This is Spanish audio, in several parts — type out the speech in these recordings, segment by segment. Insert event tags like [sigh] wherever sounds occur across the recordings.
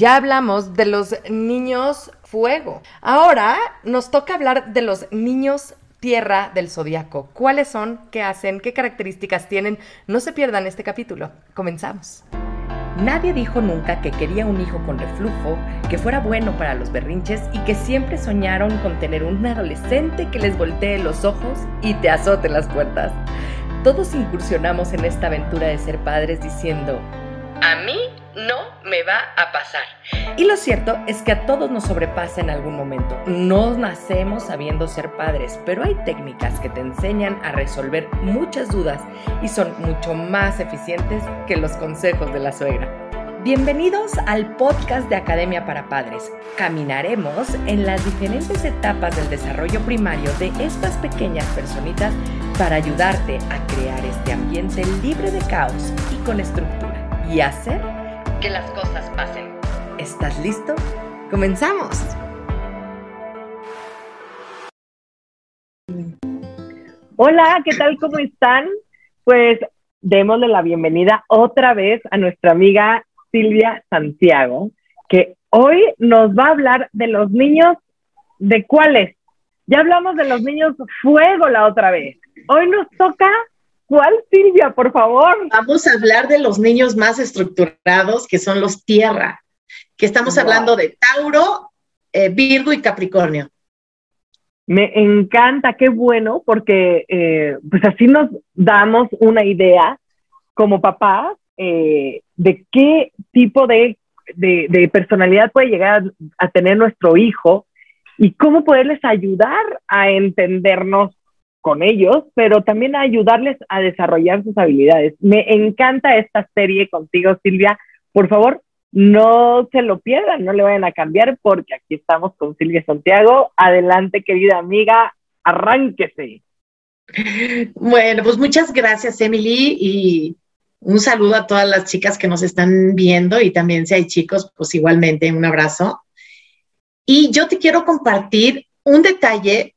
Ya hablamos de los niños fuego. Ahora nos toca hablar de los niños tierra del zodiaco. ¿Cuáles son? ¿Qué hacen? ¿Qué características tienen? No se pierdan este capítulo. Comenzamos. Nadie dijo nunca que quería un hijo con reflujo, que fuera bueno para los berrinches y que siempre soñaron con tener un adolescente que les voltee los ojos y te azote las puertas. Todos incursionamos en esta aventura de ser padres diciendo, a mí no me va a pasar. Y lo cierto es que a todos nos sobrepasa en algún momento. No nacemos sabiendo ser padres, pero hay técnicas que te enseñan a resolver muchas dudas y son mucho más eficientes que los consejos de la suegra. Bienvenidos al podcast de Academia para Padres. Caminaremos en las diferentes etapas del desarrollo primario de estas pequeñas personitas para ayudarte a crear este ambiente libre de caos y con estructura y hacer que las cosas pasen. ¿Estás listo? ¡Comenzamos! Hola, ¿qué tal? ¿Cómo están? Pues démosle la bienvenida otra vez a nuestra amiga Silvia Santiago, que hoy nos va a hablar de los niños, ¿de cuáles? Ya hablamos de los niños fuego la otra vez. Hoy nos toca, ¿cuál Silvia, por favor? Vamos a hablar de los niños más estructurados, que son los tierra, que estamos hablando de Tauro, eh, Virgo y Capricornio. Me encanta, qué bueno, porque eh, pues así nos damos una idea como papás eh, de qué tipo de, personalidad puede llegar a, tener nuestro hijo y cómo poderles ayudar a entendernos con ellos, pero también a ayudarles a desarrollar sus habilidades. Me encanta esta serie contigo, Silvia. Por favor, no se lo pierdan, no le vayan a cambiar porque aquí estamos con Silvia Santiago. Adelante, querida amiga, arránquese. Bueno, pues muchas gracias, Emily, y un saludo a todas las chicas que nos están viendo y también si hay chicos, pues igualmente un abrazo. Y yo te quiero compartir un detalle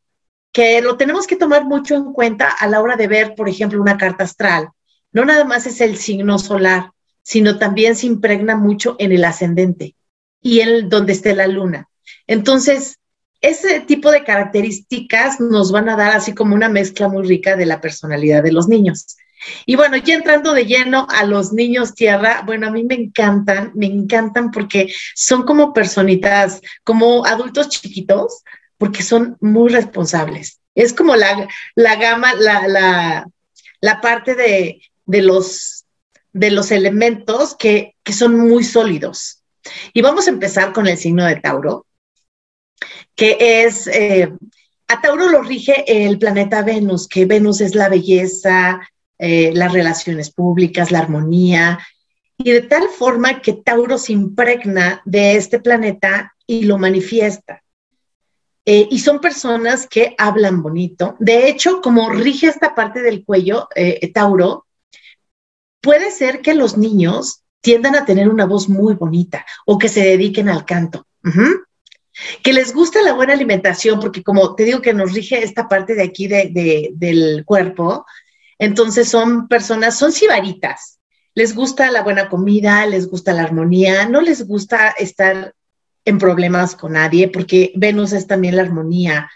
que lo tenemos que tomar mucho en cuenta a la hora de ver, por ejemplo, una carta astral. No nada más es el signo solar, sino también se impregna mucho en el ascendente y en donde esté la luna. Entonces, ese tipo de características nos van a dar así como una mezcla muy rica de la personalidad de los niños. Y bueno, ya entrando de lleno a los niños tierra, bueno, a mí me encantan, me encantan porque son como personitas, como adultos chiquitos, porque son muy responsables. Es como la, gama, la, la, parte de, de, los, de los elementos que, que son muy sólidos. Y vamos a empezar con el signo de Tauro, que es, eh, a Tauro lo rige el planeta Venus, que Venus es la belleza, eh, las relaciones públicas, la armonía, y de tal forma que Tauro se impregna de este planeta y lo manifiesta. Eh, y son personas que hablan bonito. De hecho, como rige esta parte del cuello, eh, Tauro, puede ser que los niños tiendan a tener una voz muy bonita o que se dediquen al canto. Que les gusta la buena alimentación, porque como te digo que nos rige esta parte de aquí del cuerpo, entonces son personas, son sibaritas. Les gusta la buena comida, les gusta la armonía, no les gusta estar en problemas con nadie, porque Venus es también la armonía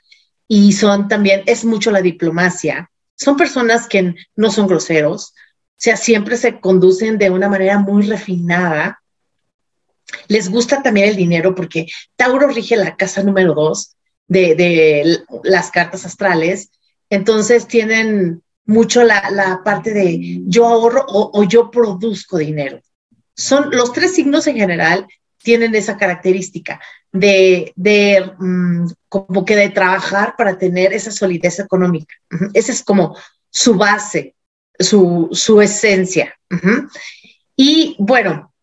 y son también, es mucho la diplomacia. Son personas que no son groseros, o sea, siempre se conducen de una manera muy refinada. Les gusta también el dinero porque Tauro rige la casa número dos de, de las cartas astrales. Entonces tienen mucho la, parte de yo ahorro o, yo produzco dinero. Son los tres signos en general tienen esa característica de, de mm, como que de trabajar para tener esa solidez económica. Esa es como su base, su, su esencia. Y bueno,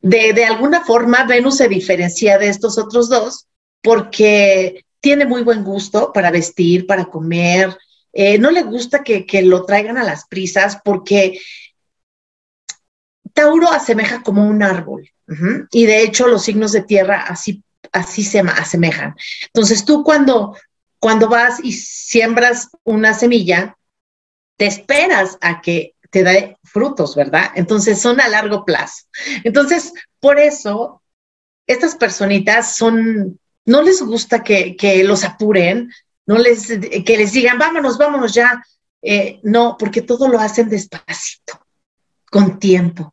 de, de, alguna forma Venus se diferencia de estos otros dos porque tiene muy buen gusto para vestir, para comer, eh, no le gusta que, lo traigan a las prisas porque Tauro asemeja como un árbol y de hecho los signos de tierra así, así se asemejan. Entonces tú cuando, cuando vas y siembras una semilla, te esperas a que te dé frutos, ¿verdad? Entonces son a largo plazo. Entonces, por eso estas personitas son, no les gusta que, los apuren, no les, que les digan, vámonos, vámonos ya. Eh, no, porque todo lo hacen despacito, con tiempo.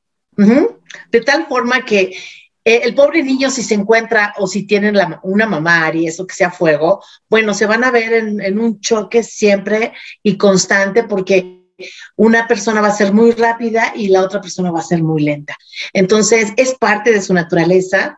De tal forma que eh, el pobre niño si se encuentra o si tienen una mamá y eso que sea fuego, bueno, se van a ver en, un choque siempre y constante porque una persona va a ser muy rápida y la otra persona va a ser muy lenta. Entonces, es parte de su naturaleza.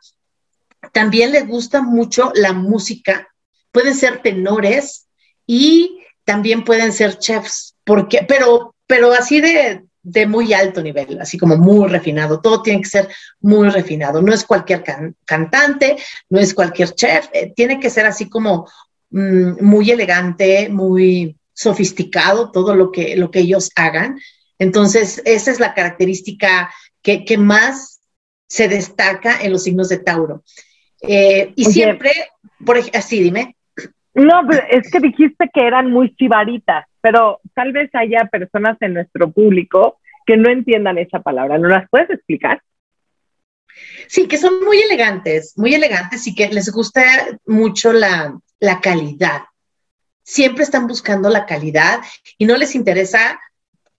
También les gusta mucho la música. Pueden ser tenores y también pueden ser chefs, porque, pero, pero así de, de muy alto nivel, así como muy refinado. Todo tiene que ser muy refinado. No es cualquier cantante, no es cualquier chef, eh, tiene que ser así como mm, muy elegante, muy sofisticado todo lo que, lo que ellos hagan. Entonces, esa es la característica que, más se destaca en los signos de Tauro. Eh, y siempre, por así, dime. No, pero es que dijiste que eran muy chivaritas pero tal vez haya personas en nuestro público que no entiendan esa palabra. ¿No las puedes explicar? Sí, que son muy elegantes, muy elegantes y que les gusta mucho la, la calidad. Siempre están buscando la calidad y no les interesa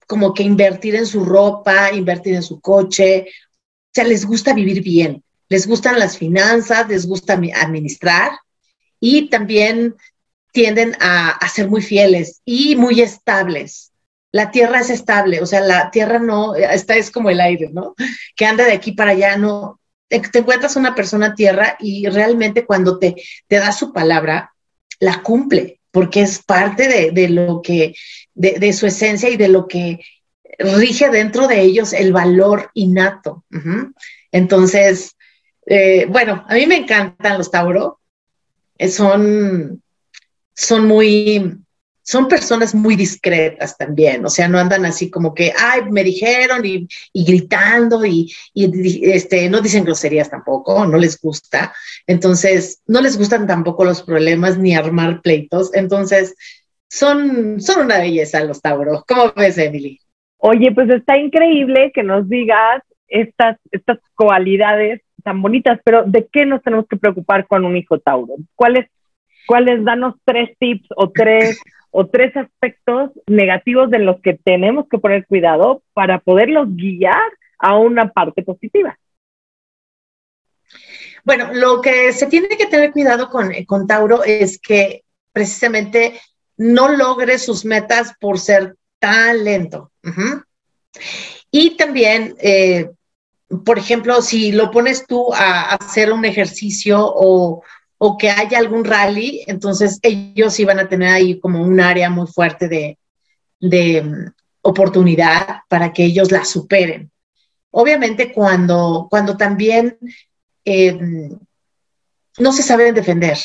como que invertir en su ropa, invertir en su coche. O sea, les gusta vivir bien, les gustan las finanzas, les gusta administrar y también tienden a, ser muy fieles y muy estables. La tierra es estable, o sea, la tierra no, esta es como el aire, ¿no? Que anda de aquí para allá, no. Te, encuentras una persona tierra y realmente cuando te, te da su palabra, la cumple, porque es parte de, lo que, de, su esencia y de lo que rige dentro de ellos el valor innato. Entonces, eh, bueno, a mí me encantan los Tauro. Eh, son, son muy, son personas muy discretas también, o sea, no andan así como que, ay, me dijeron y, gritando y, este, no dicen groserías tampoco, no les gusta. Entonces, no les gustan tampoco los problemas ni armar pleitos. Entonces, son, son una belleza los Tauro. ¿Cómo ves, Emily? Oye, pues está increíble que nos digas estas, estas cualidades tan bonitas, pero ¿de qué nos tenemos que preocupar con un hijo Tauro? ¿Cuáles ¿Cuáles? Danos tres tips o tres, o tres aspectos negativos de los que tenemos que poner cuidado para poderlos guiar a una parte positiva. Bueno, lo que se tiene que tener cuidado con, con Tauro es que precisamente no logre sus metas por ser tan lento. Y también, eh, por ejemplo, si lo pones tú a hacer un ejercicio o, o que haya algún rally, entonces ellos iban a tener ahí como un área muy fuerte de, mm, oportunidad para que ellos la superen. Obviamente cuando, cuando también em, no se saben defender.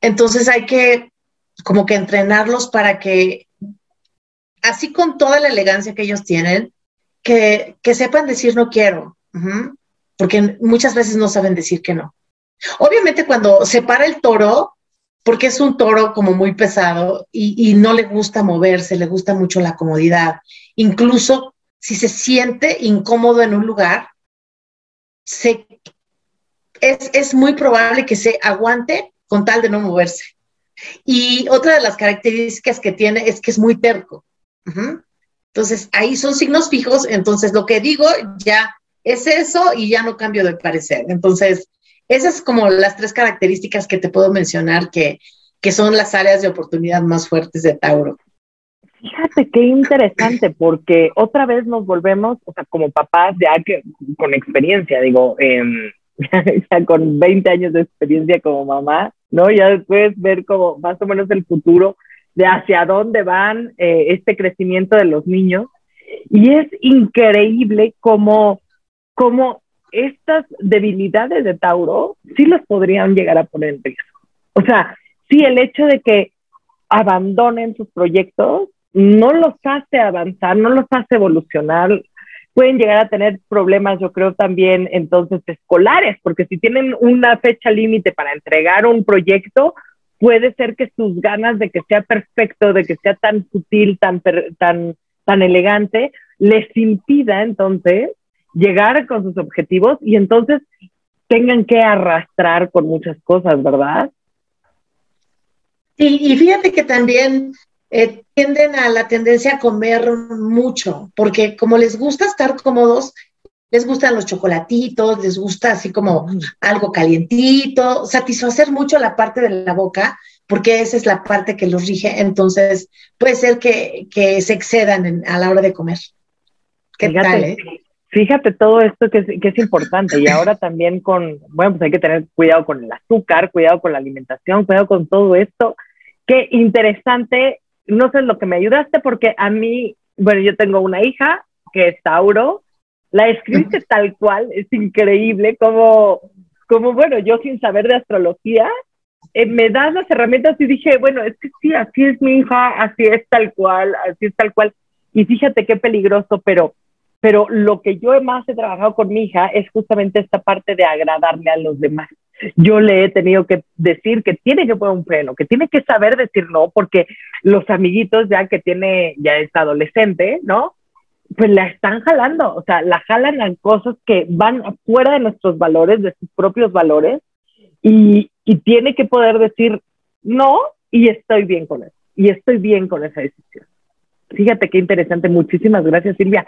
Entonces hay que como que entrenarlos para que, así con toda la elegancia que ellos tienen, que, sepan decir no quiero porque muchas veces no saben decir que no. Obviamente cuando se para el toro, porque es un toro como muy pesado y, no le gusta moverse, le gusta mucho la comodidad. Incluso si se siente incómodo en un lugar, es muy probable que se aguante con tal de no moverse. Y otra de las características que tiene es que es muy terco. Entonces, ahí son signos fijos, entonces lo que digo ya es eso y ya no cambio de parecer. Entonces, esas como las tres características que te puedo mencionar que, que son las áreas de oportunidad más fuertes de Tauro. Fíjate qué interesante, porque otra vez nos volvemos, o sea, como papás, ya que con experiencia, digo, em, [laughs] ya con 20 años de experiencia como mamá, ¿no? Ya después ver como más o menos el futuro de hacia dónde van eh, este crecimiento de los niños. Y es increíble cómo como estas debilidades de Tauro sí las podrían llegar a poner en riesgo. O sea, sí, el hecho de que abandonen sus proyectos no los hace avanzar, no los hace evolucionar. Pueden llegar a tener problemas, yo creo, también entonces escolares, porque si tienen una fecha límite para entregar un proyecto, puede ser que sus ganas de que sea perfecto, de que sea tan sutil, tan, tan, tan elegante, les impida entonces llegar con sus objetivos y entonces tengan que arrastrar con muchas cosas, ¿verdad? Sí, y fíjate que también eh, tienden a la tendencia a comer mucho, porque como les gusta estar cómodos, les gustan los chocolatitos, les gusta así como algo calientito, satisfacer mucho la parte de la boca, porque esa es la parte que los rige, entonces puede ser que, se excedan a la hora de comer. ¿Qué tal? Eh? Fíjate todo esto que es, que es importante y ahora también con, bueno, pues hay que tener cuidado con el azúcar, cuidado con la alimentación, cuidado con todo esto. Qué interesante, no sé lo que me ayudaste porque a mí, bueno, yo tengo una hija que es Tauro, la escribiste tal cual, es increíble como, como bueno, yo sin saber de astrología, eh, me das las herramientas y dije, bueno, es que sí, así es mi hija, así es tal cual, así es tal cual. Y fíjate qué peligroso, pero pero lo que yo más he trabajado con mi hija es justamente esta parte de agradarle a los demás. Yo le he tenido que decir que tiene que poner un freno, que tiene que saber decir no, porque los amiguitos ya que tiene, ya es adolescente, ¿no? Pues la están jalando, o sea, la jalan a cosas que van fuera de nuestros valores, de sus propios valores, y, y tiene que poder decir no y estoy bien con eso, y estoy bien con esa decisión. Fíjate qué interesante. Muchísimas gracias, Silvia.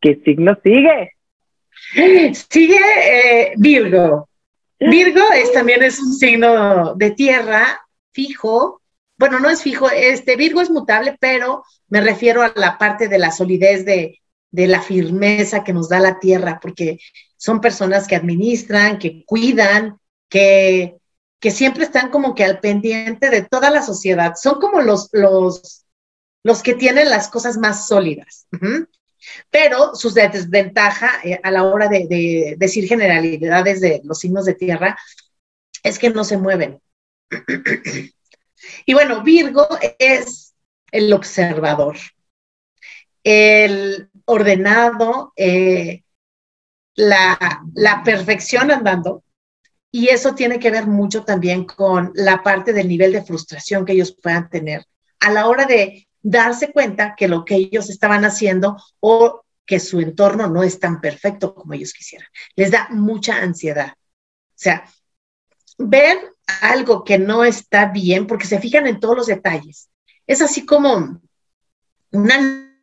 ¿Qué signo sigue? Sigue eh, Virgo. Virgo es, también es un signo de tierra fijo. Bueno, no es fijo, este Virgo es mutable, pero me refiero a la parte de la solidez, de, de la firmeza que nos da la tierra, porque son personas que administran, que cuidan, que, que siempre están como que al pendiente de toda la sociedad. Son como los, los, los que tienen las cosas más sólidas. Pero su desventaja eh, a la hora de, decir generalidades de los signos de tierra es que no se mueven. y bueno, Virgo es el observador, el ordenado, eh, la, la perfección andando. Y eso tiene que ver mucho también con la parte del nivel de frustración que ellos puedan tener a la hora de darse cuenta que lo que ellos estaban haciendo o que su entorno no es tan perfecto como ellos quisieran. Les da mucha ansiedad. O sea, ver algo que no está bien porque se fijan en todos los detalles. Es así como una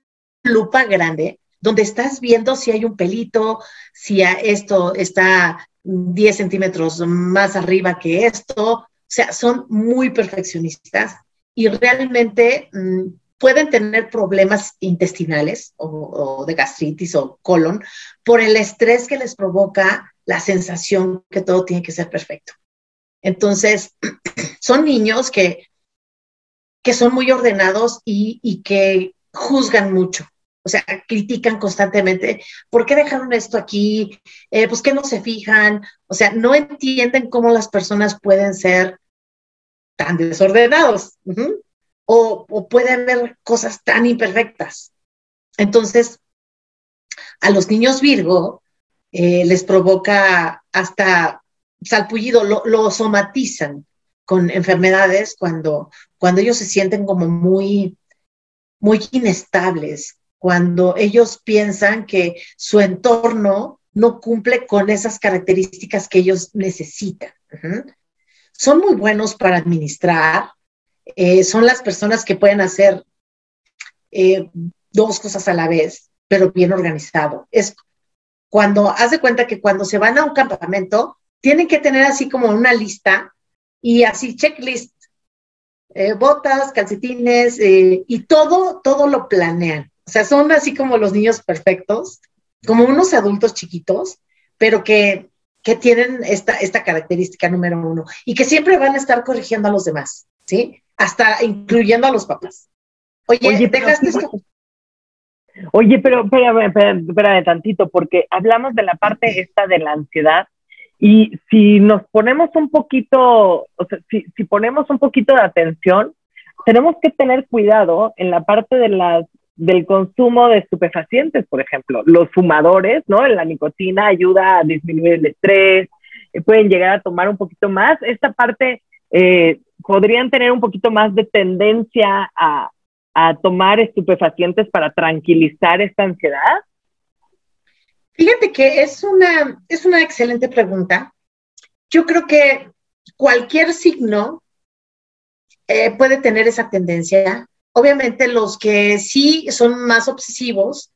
lupa grande donde estás viendo si hay un pelito, si esto está 10 centímetros más arriba que esto. O sea, son muy perfeccionistas y realmente mm, pueden tener problemas intestinales o, de gastritis o colon por el estrés que les provoca la sensación que todo tiene que ser perfecto. Entonces, [clears throat] son niños que, que son muy ordenados y, que juzgan mucho. O sea, critican constantemente, ¿por qué dejaron esto aquí? Eh, pues que no se fijan, o sea, no entienden cómo las personas pueden ser tan desordenados o, puede haber cosas tan imperfectas. Entonces, a los niños Virgo eh, les provoca hasta salpullido, lo, somatizan con enfermedades cuando, cuando ellos se sienten como muy, muy inestables, cuando ellos piensan que su entorno no cumple con esas características que ellos necesitan. Son muy buenos para administrar, eh, son las personas que pueden hacer eh, dos cosas a la vez, pero bien organizado. Es cuando, haz de cuenta que cuando se van a un campamento, tienen que tener así como una lista y así checklist, eh, botas, calcetines y todo, todo lo planean. O sea, son así como los niños perfectos, como unos adultos chiquitos, pero que, que tienen esta, esta característica número uno y que siempre van a estar corrigiendo a los demás, ¿sí? hasta incluyendo a los papás. Oye, Oye dejaste esto. Oye, pero espérame, espérame, tantito, porque hablamos de la parte esta de la ansiedad y si nos ponemos un poquito, o sea, si, si ponemos un poquito de atención, tenemos que tener cuidado en la parte de las del consumo de estupefacientes, por ejemplo. Los fumadores, ¿no? La nicotina ayuda a disminuir el estrés, eh, pueden llegar a tomar un poquito más. Esta parte eh, podrían tener un poquito más de tendencia a, tomar estupefacientes para tranquilizar esta ansiedad? Fíjate que es una, es una excelente pregunta. Yo creo que cualquier signo eh, puede tener esa tendencia. Obviamente los que sí son más obsesivos,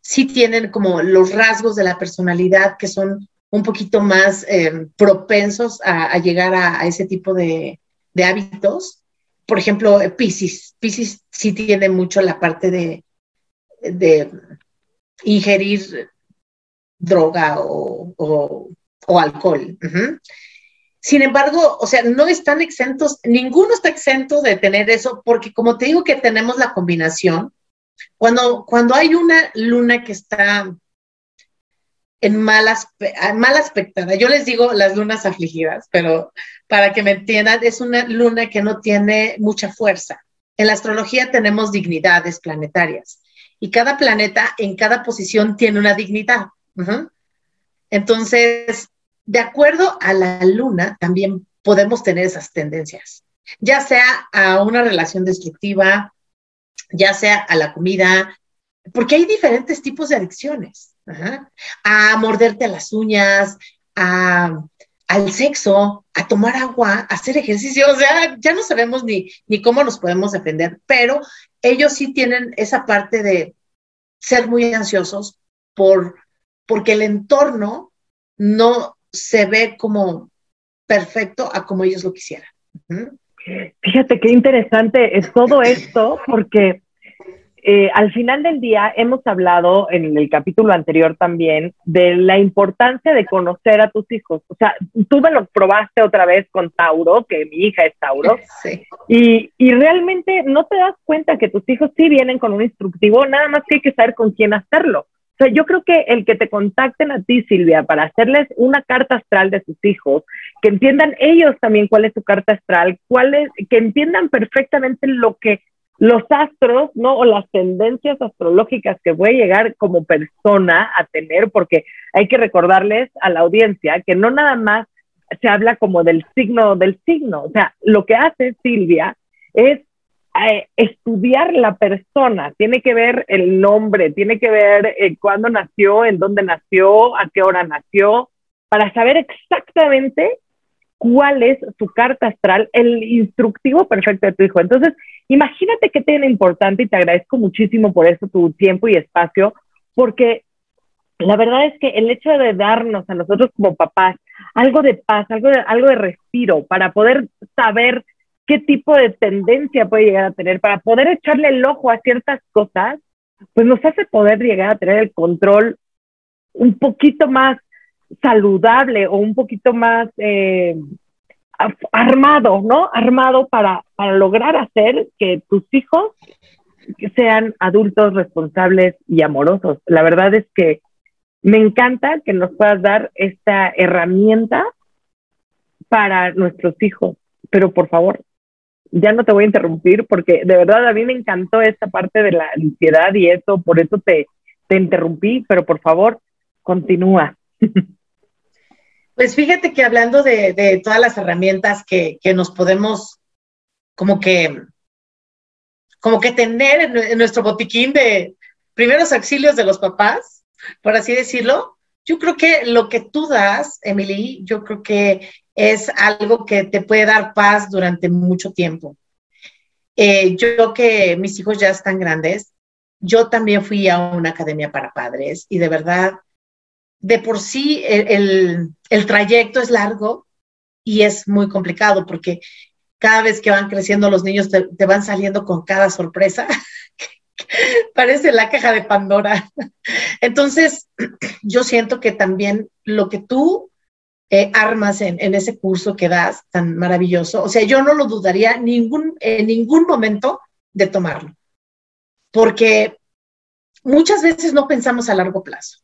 sí tienen como los rasgos de la personalidad que son un poquito más eh, propensos a, llegar a, ese tipo de, hábitos. Por ejemplo, Pisces. Pisces sí tiene mucho la parte de, de ingerir droga o, alcohol. Sin embargo, o sea, no están exentos, ninguno está exento de tener eso, porque como te digo que tenemos la combinación, cuando, cuando hay una luna que está en mal, mal aspectada, yo les digo las lunas afligidas, pero para que me entiendan, es una luna que no tiene mucha fuerza. En la astrología tenemos dignidades planetarias y cada planeta en cada posición tiene una dignidad. Entonces, de acuerdo a la luna, también podemos tener esas tendencias, ya sea a una relación destructiva, ya sea a la comida, porque hay diferentes tipos de adicciones, a morderte a las uñas, al sexo, a tomar agua, a hacer ejercicio, o sea, ya no sabemos ni, ni cómo nos podemos defender, pero ellos sí tienen esa parte de ser muy ansiosos por porque el entorno no se ve como perfecto a como ellos lo quisieran. Fíjate qué interesante es todo [clears throat] esto, porque eh, al final del día hemos hablado en el capítulo anterior también de la importancia de conocer a tus hijos. O sea, tú me lo probaste otra vez con Tauro, que mi hija es Tauro, [laughs] sí. y, y realmente no te das cuenta que tus hijos sí vienen con un instructivo, nada más que hay que saber con quién hacerlo. O sea, yo creo que el que te contacten a ti, Silvia, para hacerles una carta astral de sus hijos, que entiendan ellos también cuál es su carta astral, cuál es, que entiendan perfectamente lo que los astros, ¿no? O las tendencias astrológicas que voy a llegar como persona a tener, porque hay que recordarles a la audiencia que no nada más se habla como del signo del signo, o sea, lo que hace Silvia es eh, estudiar la persona, tiene que ver el nombre, tiene que ver eh, cuándo nació, en dónde nació, a qué hora nació, para saber exactamente cuál es su carta astral, el instructivo perfecto de tu hijo. Entonces, imagínate qué tiene importante y te agradezco muchísimo por eso, tu tiempo y espacio, porque la verdad es que el hecho de darnos a nosotros como papás algo de paz, algo de, algo de respiro, para poder saber qué tipo de tendencia puede llegar a tener para poder echarle el ojo a ciertas cosas, pues nos hace poder llegar a tener el control un poquito más saludable o un poquito más eh, armado, ¿no? Armado para, para lograr hacer que tus hijos sean adultos responsables y amorosos. La verdad es que me encanta que nos puedas dar esta herramienta para nuestros hijos, pero por favor, ya no te voy a interrumpir porque de verdad a mí me encantó esta parte de la ansiedad y eso, por eso te, te interrumpí, pero por favor, continúa. [laughs] Pues fíjate que hablando de, todas las herramientas que, nos podemos como que, como que tener en, nuestro botiquín de primeros auxilios de los papás, por así decirlo, yo creo que lo que tú das, Emily, yo creo que es algo que te puede dar paz durante mucho tiempo. Eh, yo que mis hijos ya están grandes, yo también fui a una academia para padres y de verdad, de por sí el, trayecto es largo y es muy complicado porque cada vez que van creciendo los niños te, te van saliendo con cada sorpresa. [laughs] Parece la caja de Pandora. Entonces, [clears throat] yo siento que también lo que tú eh, armas en, ese curso que das tan maravilloso. O sea, yo no lo dudaría ningún, en ningún momento de tomarlo, porque muchas veces no pensamos a largo plazo.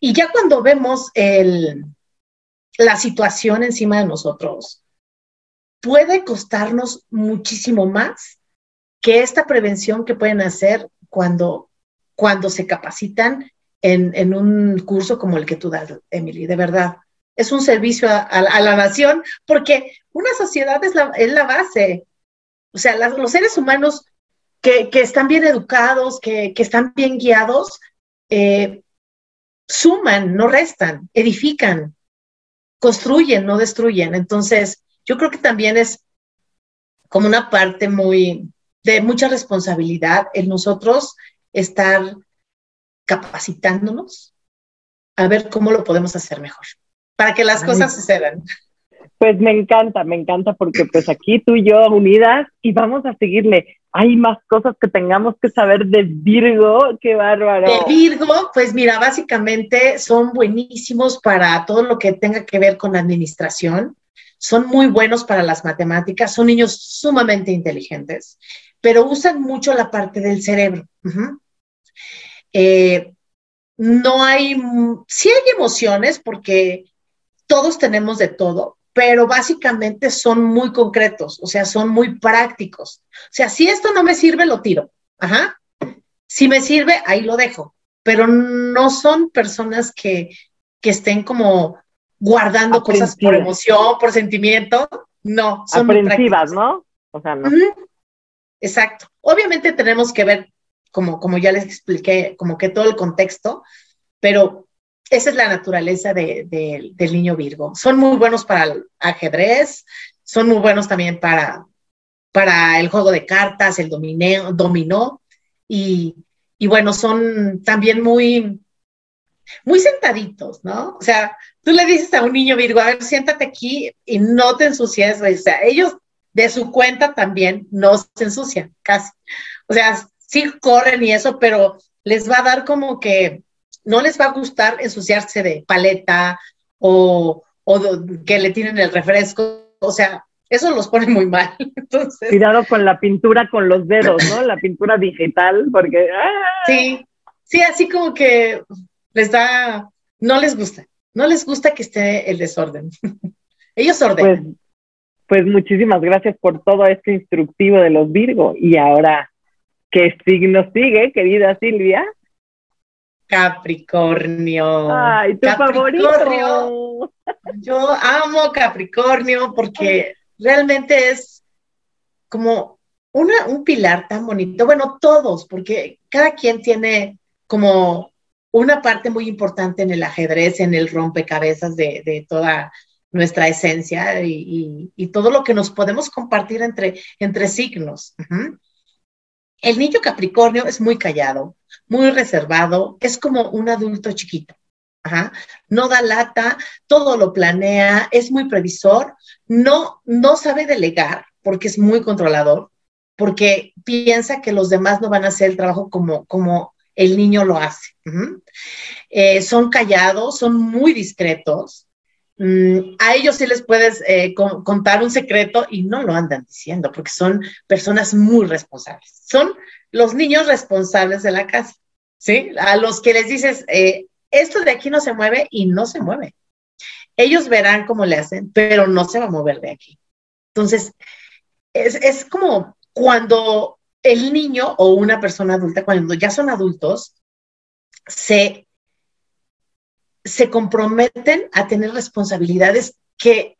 Y ya cuando vemos el, la situación encima de nosotros, puede costarnos muchísimo más que esta prevención que pueden hacer cuando, cuando se capacitan en, en un curso como el que tú das, Emily, de verdad es un servicio a, la nación, porque una sociedad es la, es la base. O sea, los seres humanos que, están bien educados, que, están bien guiados, eh, suman, no restan, edifican, construyen, no destruyen. Entonces, yo creo que también es como una parte muy de mucha responsabilidad en nosotros estar capacitándonos a ver cómo lo podemos hacer mejor para que las cosas sucedan. Pues me encanta, me encanta porque pues aquí tú y yo unidas y vamos a seguirle. Hay más cosas que tengamos que saber de Virgo, qué bárbaro. De Virgo, pues mira, básicamente son buenísimos para todo lo que tenga que ver con la administración, son muy buenos para las matemáticas, son niños sumamente inteligentes, pero usan mucho la parte del cerebro. Eh, no hay, sí hay emociones porque todos tenemos de todo, pero básicamente son muy concretos, o sea, son muy prácticos. O sea, si esto no me sirve, lo tiro. Ajá. Si me sirve, ahí lo dejo. Pero no son personas que, que estén como guardando cosas por emoción, por sentimiento. No, son Aprensivas, ¿no? O sea, no. Exacto. Obviamente tenemos que ver, como, como ya les expliqué, como que todo el contexto, pero esa es la naturaleza del niño Virgo. Son muy buenos para el ajedrez, son muy buenos también para, para el juego de cartas, el dominó, y, y bueno, son también muy, muy sentaditos, ¿no? O sea, tú le dices a un niño Virgo, a ver, siéntate aquí y no te ensucies, o sea, ellos de su cuenta también no se ensucian, casi. O sea, sí corren y eso, pero les va a dar como que no les va a gustar ensuciarse de paleta o, que le tienen el refresco, o sea, eso los pone muy mal. [laughs] Entonces, Cuidado con la pintura con los dedos, ¿no? La pintura digital, porque... ¡ah! Sí, sí, así como que les da, no les gusta, no les gusta que esté el desorden. [laughs] Ellos ordenan. Pues, pues muchísimas gracias por todo este instructivo de los Virgo. Y ahora, ¿qué signo sigue, querida Silvia? Capricornio. Ay, tu favorito. Yo amo Capricornio porque realmente es como una, un pilar tan bonito. Bueno, todos, porque cada quien tiene como una parte muy importante en el ajedrez, en el rompecabezas de, toda nuestra esencia y, todo lo que nos podemos compartir entre, entre signos. El niño Capricornio es muy callado, muy reservado, es como un adulto chiquito. No da lata, todo lo planea, es muy previsor, no, no sabe delegar porque es muy controlador, porque piensa que los demás no van a hacer el trabajo como, como el niño lo hace. Eh, son callados, son muy discretos. Mm, a ellos sí les puedes eh, contar un secreto y no lo andan diciendo porque son personas muy responsables. Son los niños responsables de la casa, ¿sí? A los que les dices, eh, esto de aquí no se mueve y no se mueve. Ellos verán cómo le hacen, pero no se va a mover de aquí. Entonces, es, como cuando el niño o una persona adulta, cuando ya son adultos, se, se comprometen a tener responsabilidades que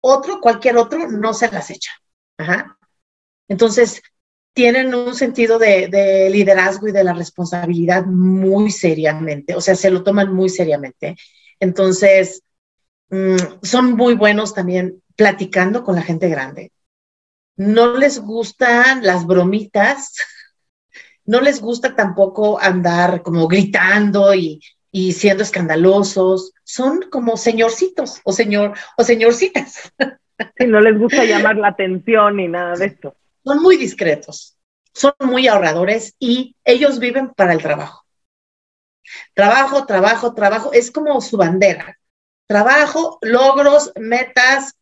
otro, cualquier otro, no se las echa. Entonces, tienen un sentido de, liderazgo y de la responsabilidad muy seriamente, o sea, se lo toman muy seriamente. Entonces, mm, son muy buenos también platicando con la gente grande. No les gustan las bromitas, [laughs] no les gusta tampoco andar como gritando y, y siendo escandalosos. Son como señorcitos o señor o señorcitas. Sí, no les gusta llamar la atención ni nada de esto son muy discretos, son muy ahorradores y ellos viven para el trabajo. Trabajo, trabajo, trabajo, es como su bandera. Trabajo, logros, metas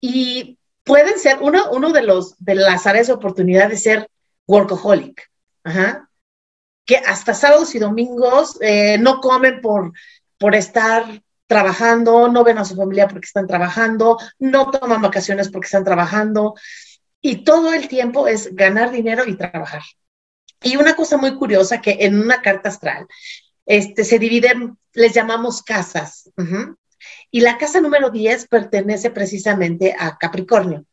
y pueden ser uno, uno de los de las áreas de oportunidad de ser workaholic. Que hasta sábados y domingos eh, no comen por, por estar trabajando, no ven a su familia porque están trabajando, no toman vacaciones porque están trabajando y todo el tiempo es ganar dinero y trabajar. Y una cosa muy curiosa que en una carta astral este, se dividen, les llamamos casas. Y la casa número 10 pertenece precisamente a Capricornio,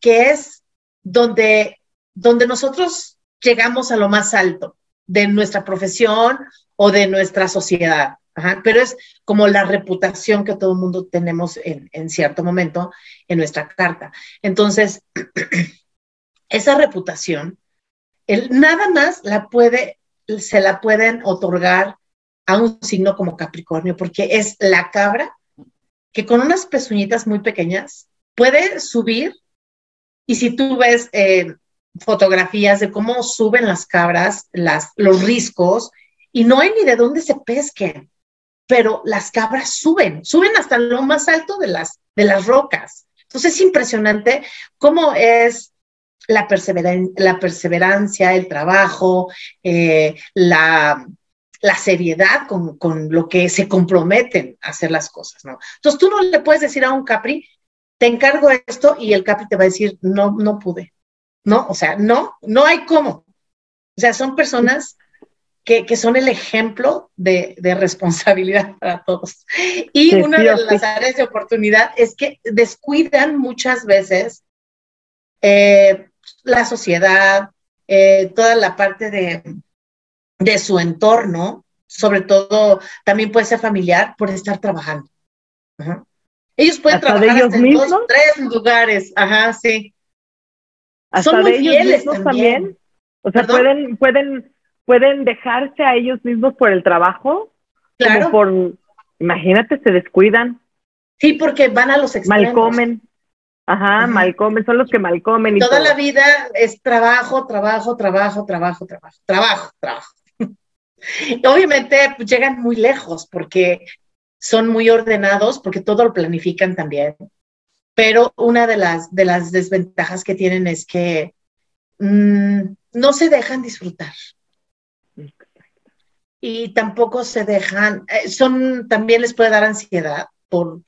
que es donde, donde nosotros llegamos a lo más alto de nuestra profesión o de nuestra sociedad. pero es como la reputación que todo el mundo tenemos en, cierto momento en nuestra carta. Entonces, [clears throat] esa reputación, nada más la puede, se la pueden otorgar a un signo como Capricornio, porque es la cabra que con unas pezuñitas muy pequeñas puede subir y si tú ves eh, fotografías de cómo suben las cabras, las, los riscos, y no hay ni de dónde se pesquen, pero las cabras suben, suben hasta lo más alto de las, de las rocas. Entonces es impresionante cómo es la, la perseverancia, el trabajo, eh, la, la seriedad con, con, lo que se comprometen a hacer las cosas, ¿no? Entonces tú no le puedes decir a un Capri, te encargo esto y el Capri te va a decir, no, no pude. No, o sea, no, no hay cómo. O sea, son personas que, que son el ejemplo de, de, responsabilidad [laughs] para todos. Y una de las áreas de oportunidad es que descuidan muchas veces eh, la sociedad, eh, toda la parte de, de su entorno, sobre todo también puede ser familiar, por estar trabajando. Ajá. Ellos pueden trabajar hasta en dos, tres lugares, ajá, sí. Hasta Son muy fieles también. O sea, pueden, pueden, pueden dejarse a ellos mismos por el trabajo. Claro. por, imagínate, se descuidan. Sí, porque van a los extremos. Mal comen. Ajá, mal comen, son los que mal comen. Y Toda la vida es trabajo, trabajo, trabajo, trabajo, trabajo, trabajo, trabajo. [laughs] Obviamente pues, llegan muy lejos porque son muy ordenados porque todo lo planifican también. Pero una de las, de las desventajas que tienen es que mm, no se dejan disfrutar. Y tampoco se dejan, eh, son, también les puede dar ansiedad por,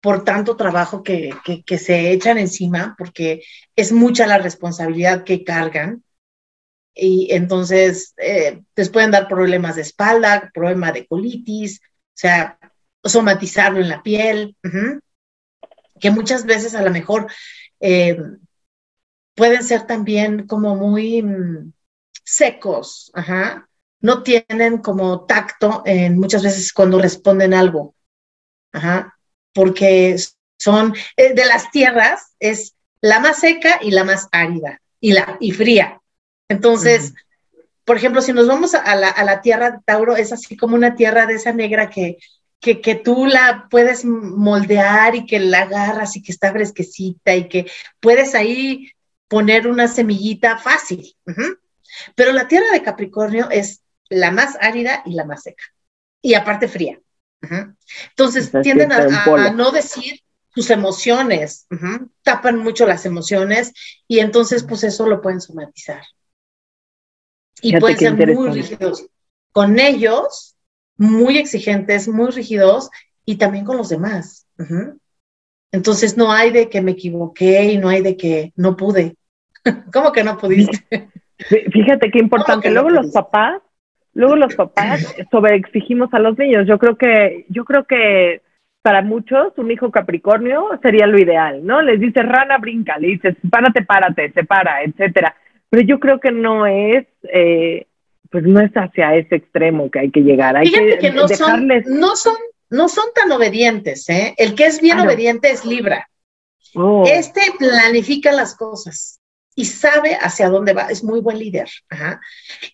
por tanto trabajo que, que, se echan encima, porque es mucha la responsabilidad que cargan. Y entonces eh, les pueden dar problemas de espalda, problema de colitis, o sea, somatizarlo en la piel, que muchas veces a lo mejor eh, pueden ser también como muy mm, secos, no tienen como tacto en muchas veces cuando responden algo, porque son eh, de las tierras, es la más seca y la más árida y, la, y fría. Entonces, por ejemplo, si nos vamos a la, a la, tierra de Tauro, es así como una tierra de esa negra que que, que, tú la puedes moldear y que la agarras y que está fresquecita y que puedes ahí poner una semillita fácil. Pero la tierra de Capricornio es la más árida y la más seca. Y aparte fría. Entonces tienden a, no decir sus emociones, tapan mucho las emociones y entonces pues eso lo pueden somatizar. Y pueden ser muy rígidos. Con ellos muy exigentes, muy rígidos y también con los demás. Entonces no hay de que me equivoqué y no hay de que no pude. [laughs] ¿Cómo que no pudiste? Fíjate qué importante. Luego los papás, luego los papás [clears throat] sobreexigimos a los niños. Yo creo que, yo creo que para muchos un hijo Capricornio sería lo ideal, ¿no? Les dices rana brinca, le dices párate, párate, se para, etcétera. Pero yo creo que no es eh, pues no es hacia ese extremo que hay que llegar. Hay Fíjate que, no, son, no, son, no son tan obedientes, ¿eh? El que es bien obediente es Libra. Oh. Este planifica las cosas y sabe hacia dónde va, es muy buen líder.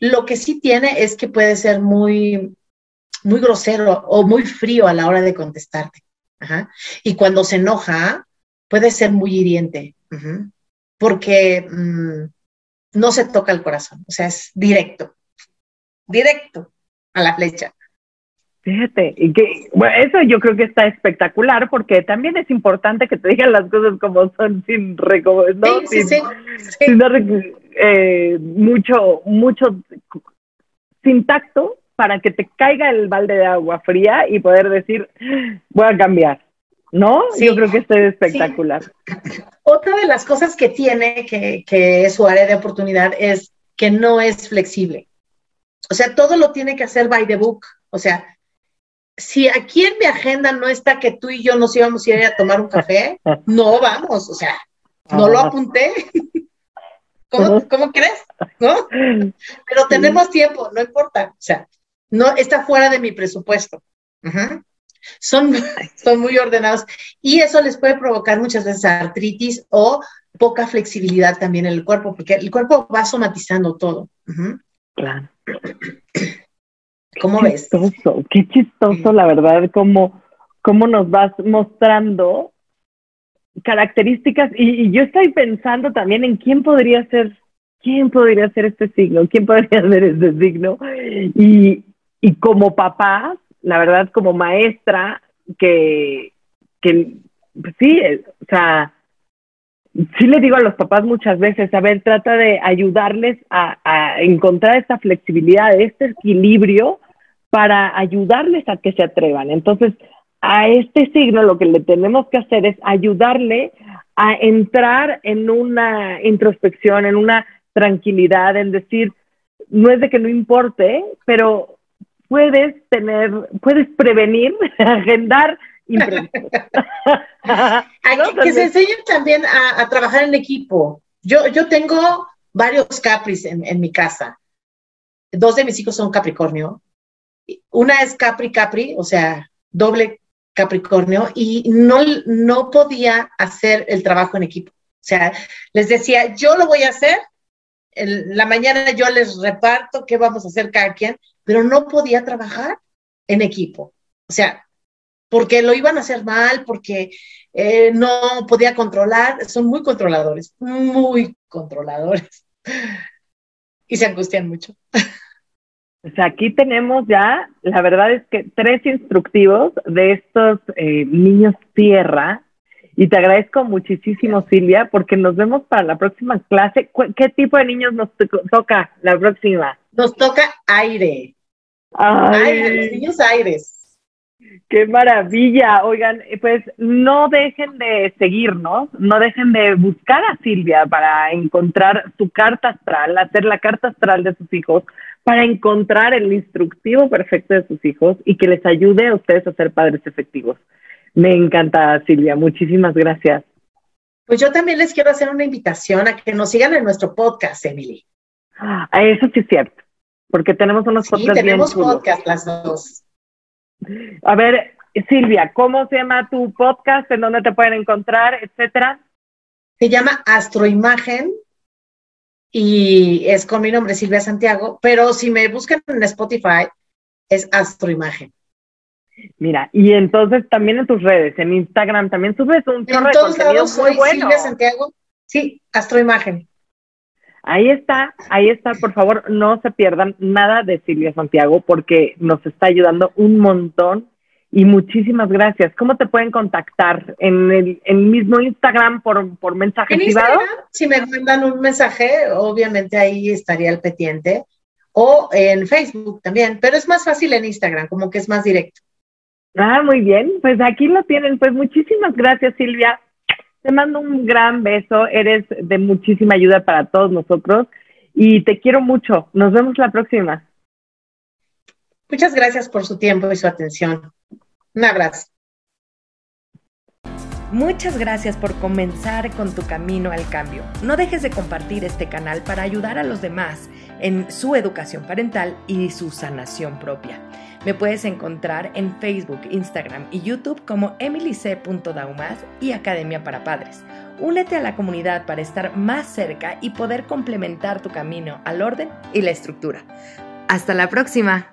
Lo que sí tiene es que puede ser muy, muy grosero o muy frío a la hora de contestarte. Y cuando se enoja, puede ser muy hiriente, porque mm, no se toca el corazón, o sea, es directo directo a la flecha. Fíjate, y que, bueno, eso yo creo que está espectacular porque también es importante que te digan las cosas como son sin ¿no? Sí, sin, eh, mucho, mucho sin tacto para que te caiga el balde de agua fría y poder decir, voy a cambiar, ¿no? yo creo que esto es espectacular. Otra de las cosas que tiene, que, que es su área de oportunidad, es que no es flexible. O sea, todo lo tiene que hacer by the book. O sea, si aquí en mi agenda no está que tú y yo nos íbamos a ir a tomar un café, [laughs] no vamos, o sea, no lo apunté. ¿Cómo, crees? ¿No? Pero tenemos tiempo, no importa. O sea, no está fuera de mi presupuesto. Son, [laughs] son muy ordenados y eso les puede provocar muchas veces artritis o poca flexibilidad también en el cuerpo, porque el cuerpo va somatizando todo. Claro. ¿Cómo qué ves? Chistoso, qué chistoso, la verdad, cómo, cómo nos vas mostrando características. Y, yo estoy pensando también en quién podría ser, quién podría ser este signo, quién podría [laughs] ser este signo. Y, y como papá, la verdad, como maestra, que, que pues sí, o sea, sí le digo a los papás muchas veces, a ver, trata de ayudarles a, encontrar esta flexibilidad, este equilibrio para ayudarles a que se atrevan. Entonces, a este signo lo que le tenemos que hacer es ayudarle a entrar en una introspección, en una tranquilidad, en decir, no es de que no importe, pero puedes tener, puedes prevenir, [laughs] agendar [laughs] que se enseñen también a, trabajar en equipo. Yo, yo tengo varios Capris en, en, mi casa. Dos de mis hijos son Capricornio. Una es Capri Capri, o sea, doble Capricornio, y no, no podía hacer el trabajo en equipo. O sea, les decía, yo lo voy a hacer, en la mañana yo les reparto qué vamos a hacer cada quien, pero no podía trabajar en equipo. O sea, porque lo iban a hacer mal, porque eh, no podía controlar, son muy controladores, muy controladores. [laughs] Y se angustian mucho. [laughs] Pues aquí tenemos ya, la verdad es que tres instructivos de estos eh, niños tierra. Y te agradezco muchísimo, Silvia, porque nos vemos para la próxima clase. ¿Qué tipo de niños nos toca la próxima? Nos toca aire. Aire, los niños aires. Qué maravilla. Oigan, eh, pues no dejen de seguirnos, no dejen de buscar a Silvia para encontrar su carta astral, hacer la carta astral de sus hijos, para encontrar el instructivo perfecto de sus hijos y que les ayude a ustedes a ser padres efectivos. Me encanta, Silvia. Muchísimas gracias. Pues yo también les quiero hacer una invitación a que nos sigan en nuestro podcast, Emily. Ah, eso sí es cierto, porque tenemos unos sí, tenemos podcast las dos. A ver, Silvia, ¿cómo se llama tu podcast? ¿En dónde te pueden encontrar, etcétera? Se llama Astroimagen y es con mi nombre, Silvia Santiago, pero si me buscan en Spotify, es Astroimagen. Mira, y entonces también en tus redes, en Instagram, también subes un chorro de contenido muy bueno. Silvia Santiago, sí, Astroimagen. Ahí está, ahí está, por favor, no se pierdan nada de Silvia Santiago porque nos está ayudando un montón y muchísimas gracias. ¿Cómo te pueden contactar? ¿En el, mismo Instagram por, por mensaje privado? si me mandan un mensaje, obviamente ahí estaría el pendiente. O en Facebook también, pero es más fácil en Instagram, como que es más directo. Ah, muy bien, pues aquí lo tienen. Pues muchísimas gracias, Silvia. Te mando un gran beso, eres de muchísima ayuda para todos nosotros y te quiero mucho. Nos vemos la próxima. Muchas gracias por su tiempo y su atención. Un abrazo. Muchas gracias por comenzar con tu camino al cambio. No dejes de compartir este canal para ayudar a los demás en su educación parental y su sanación propia. Me puedes encontrar en Facebook, Instagram y YouTube como emilyc.daumas y Academia para Padres. Únete a la comunidad para estar más cerca y poder complementar tu camino al orden y la estructura. Hasta la próxima.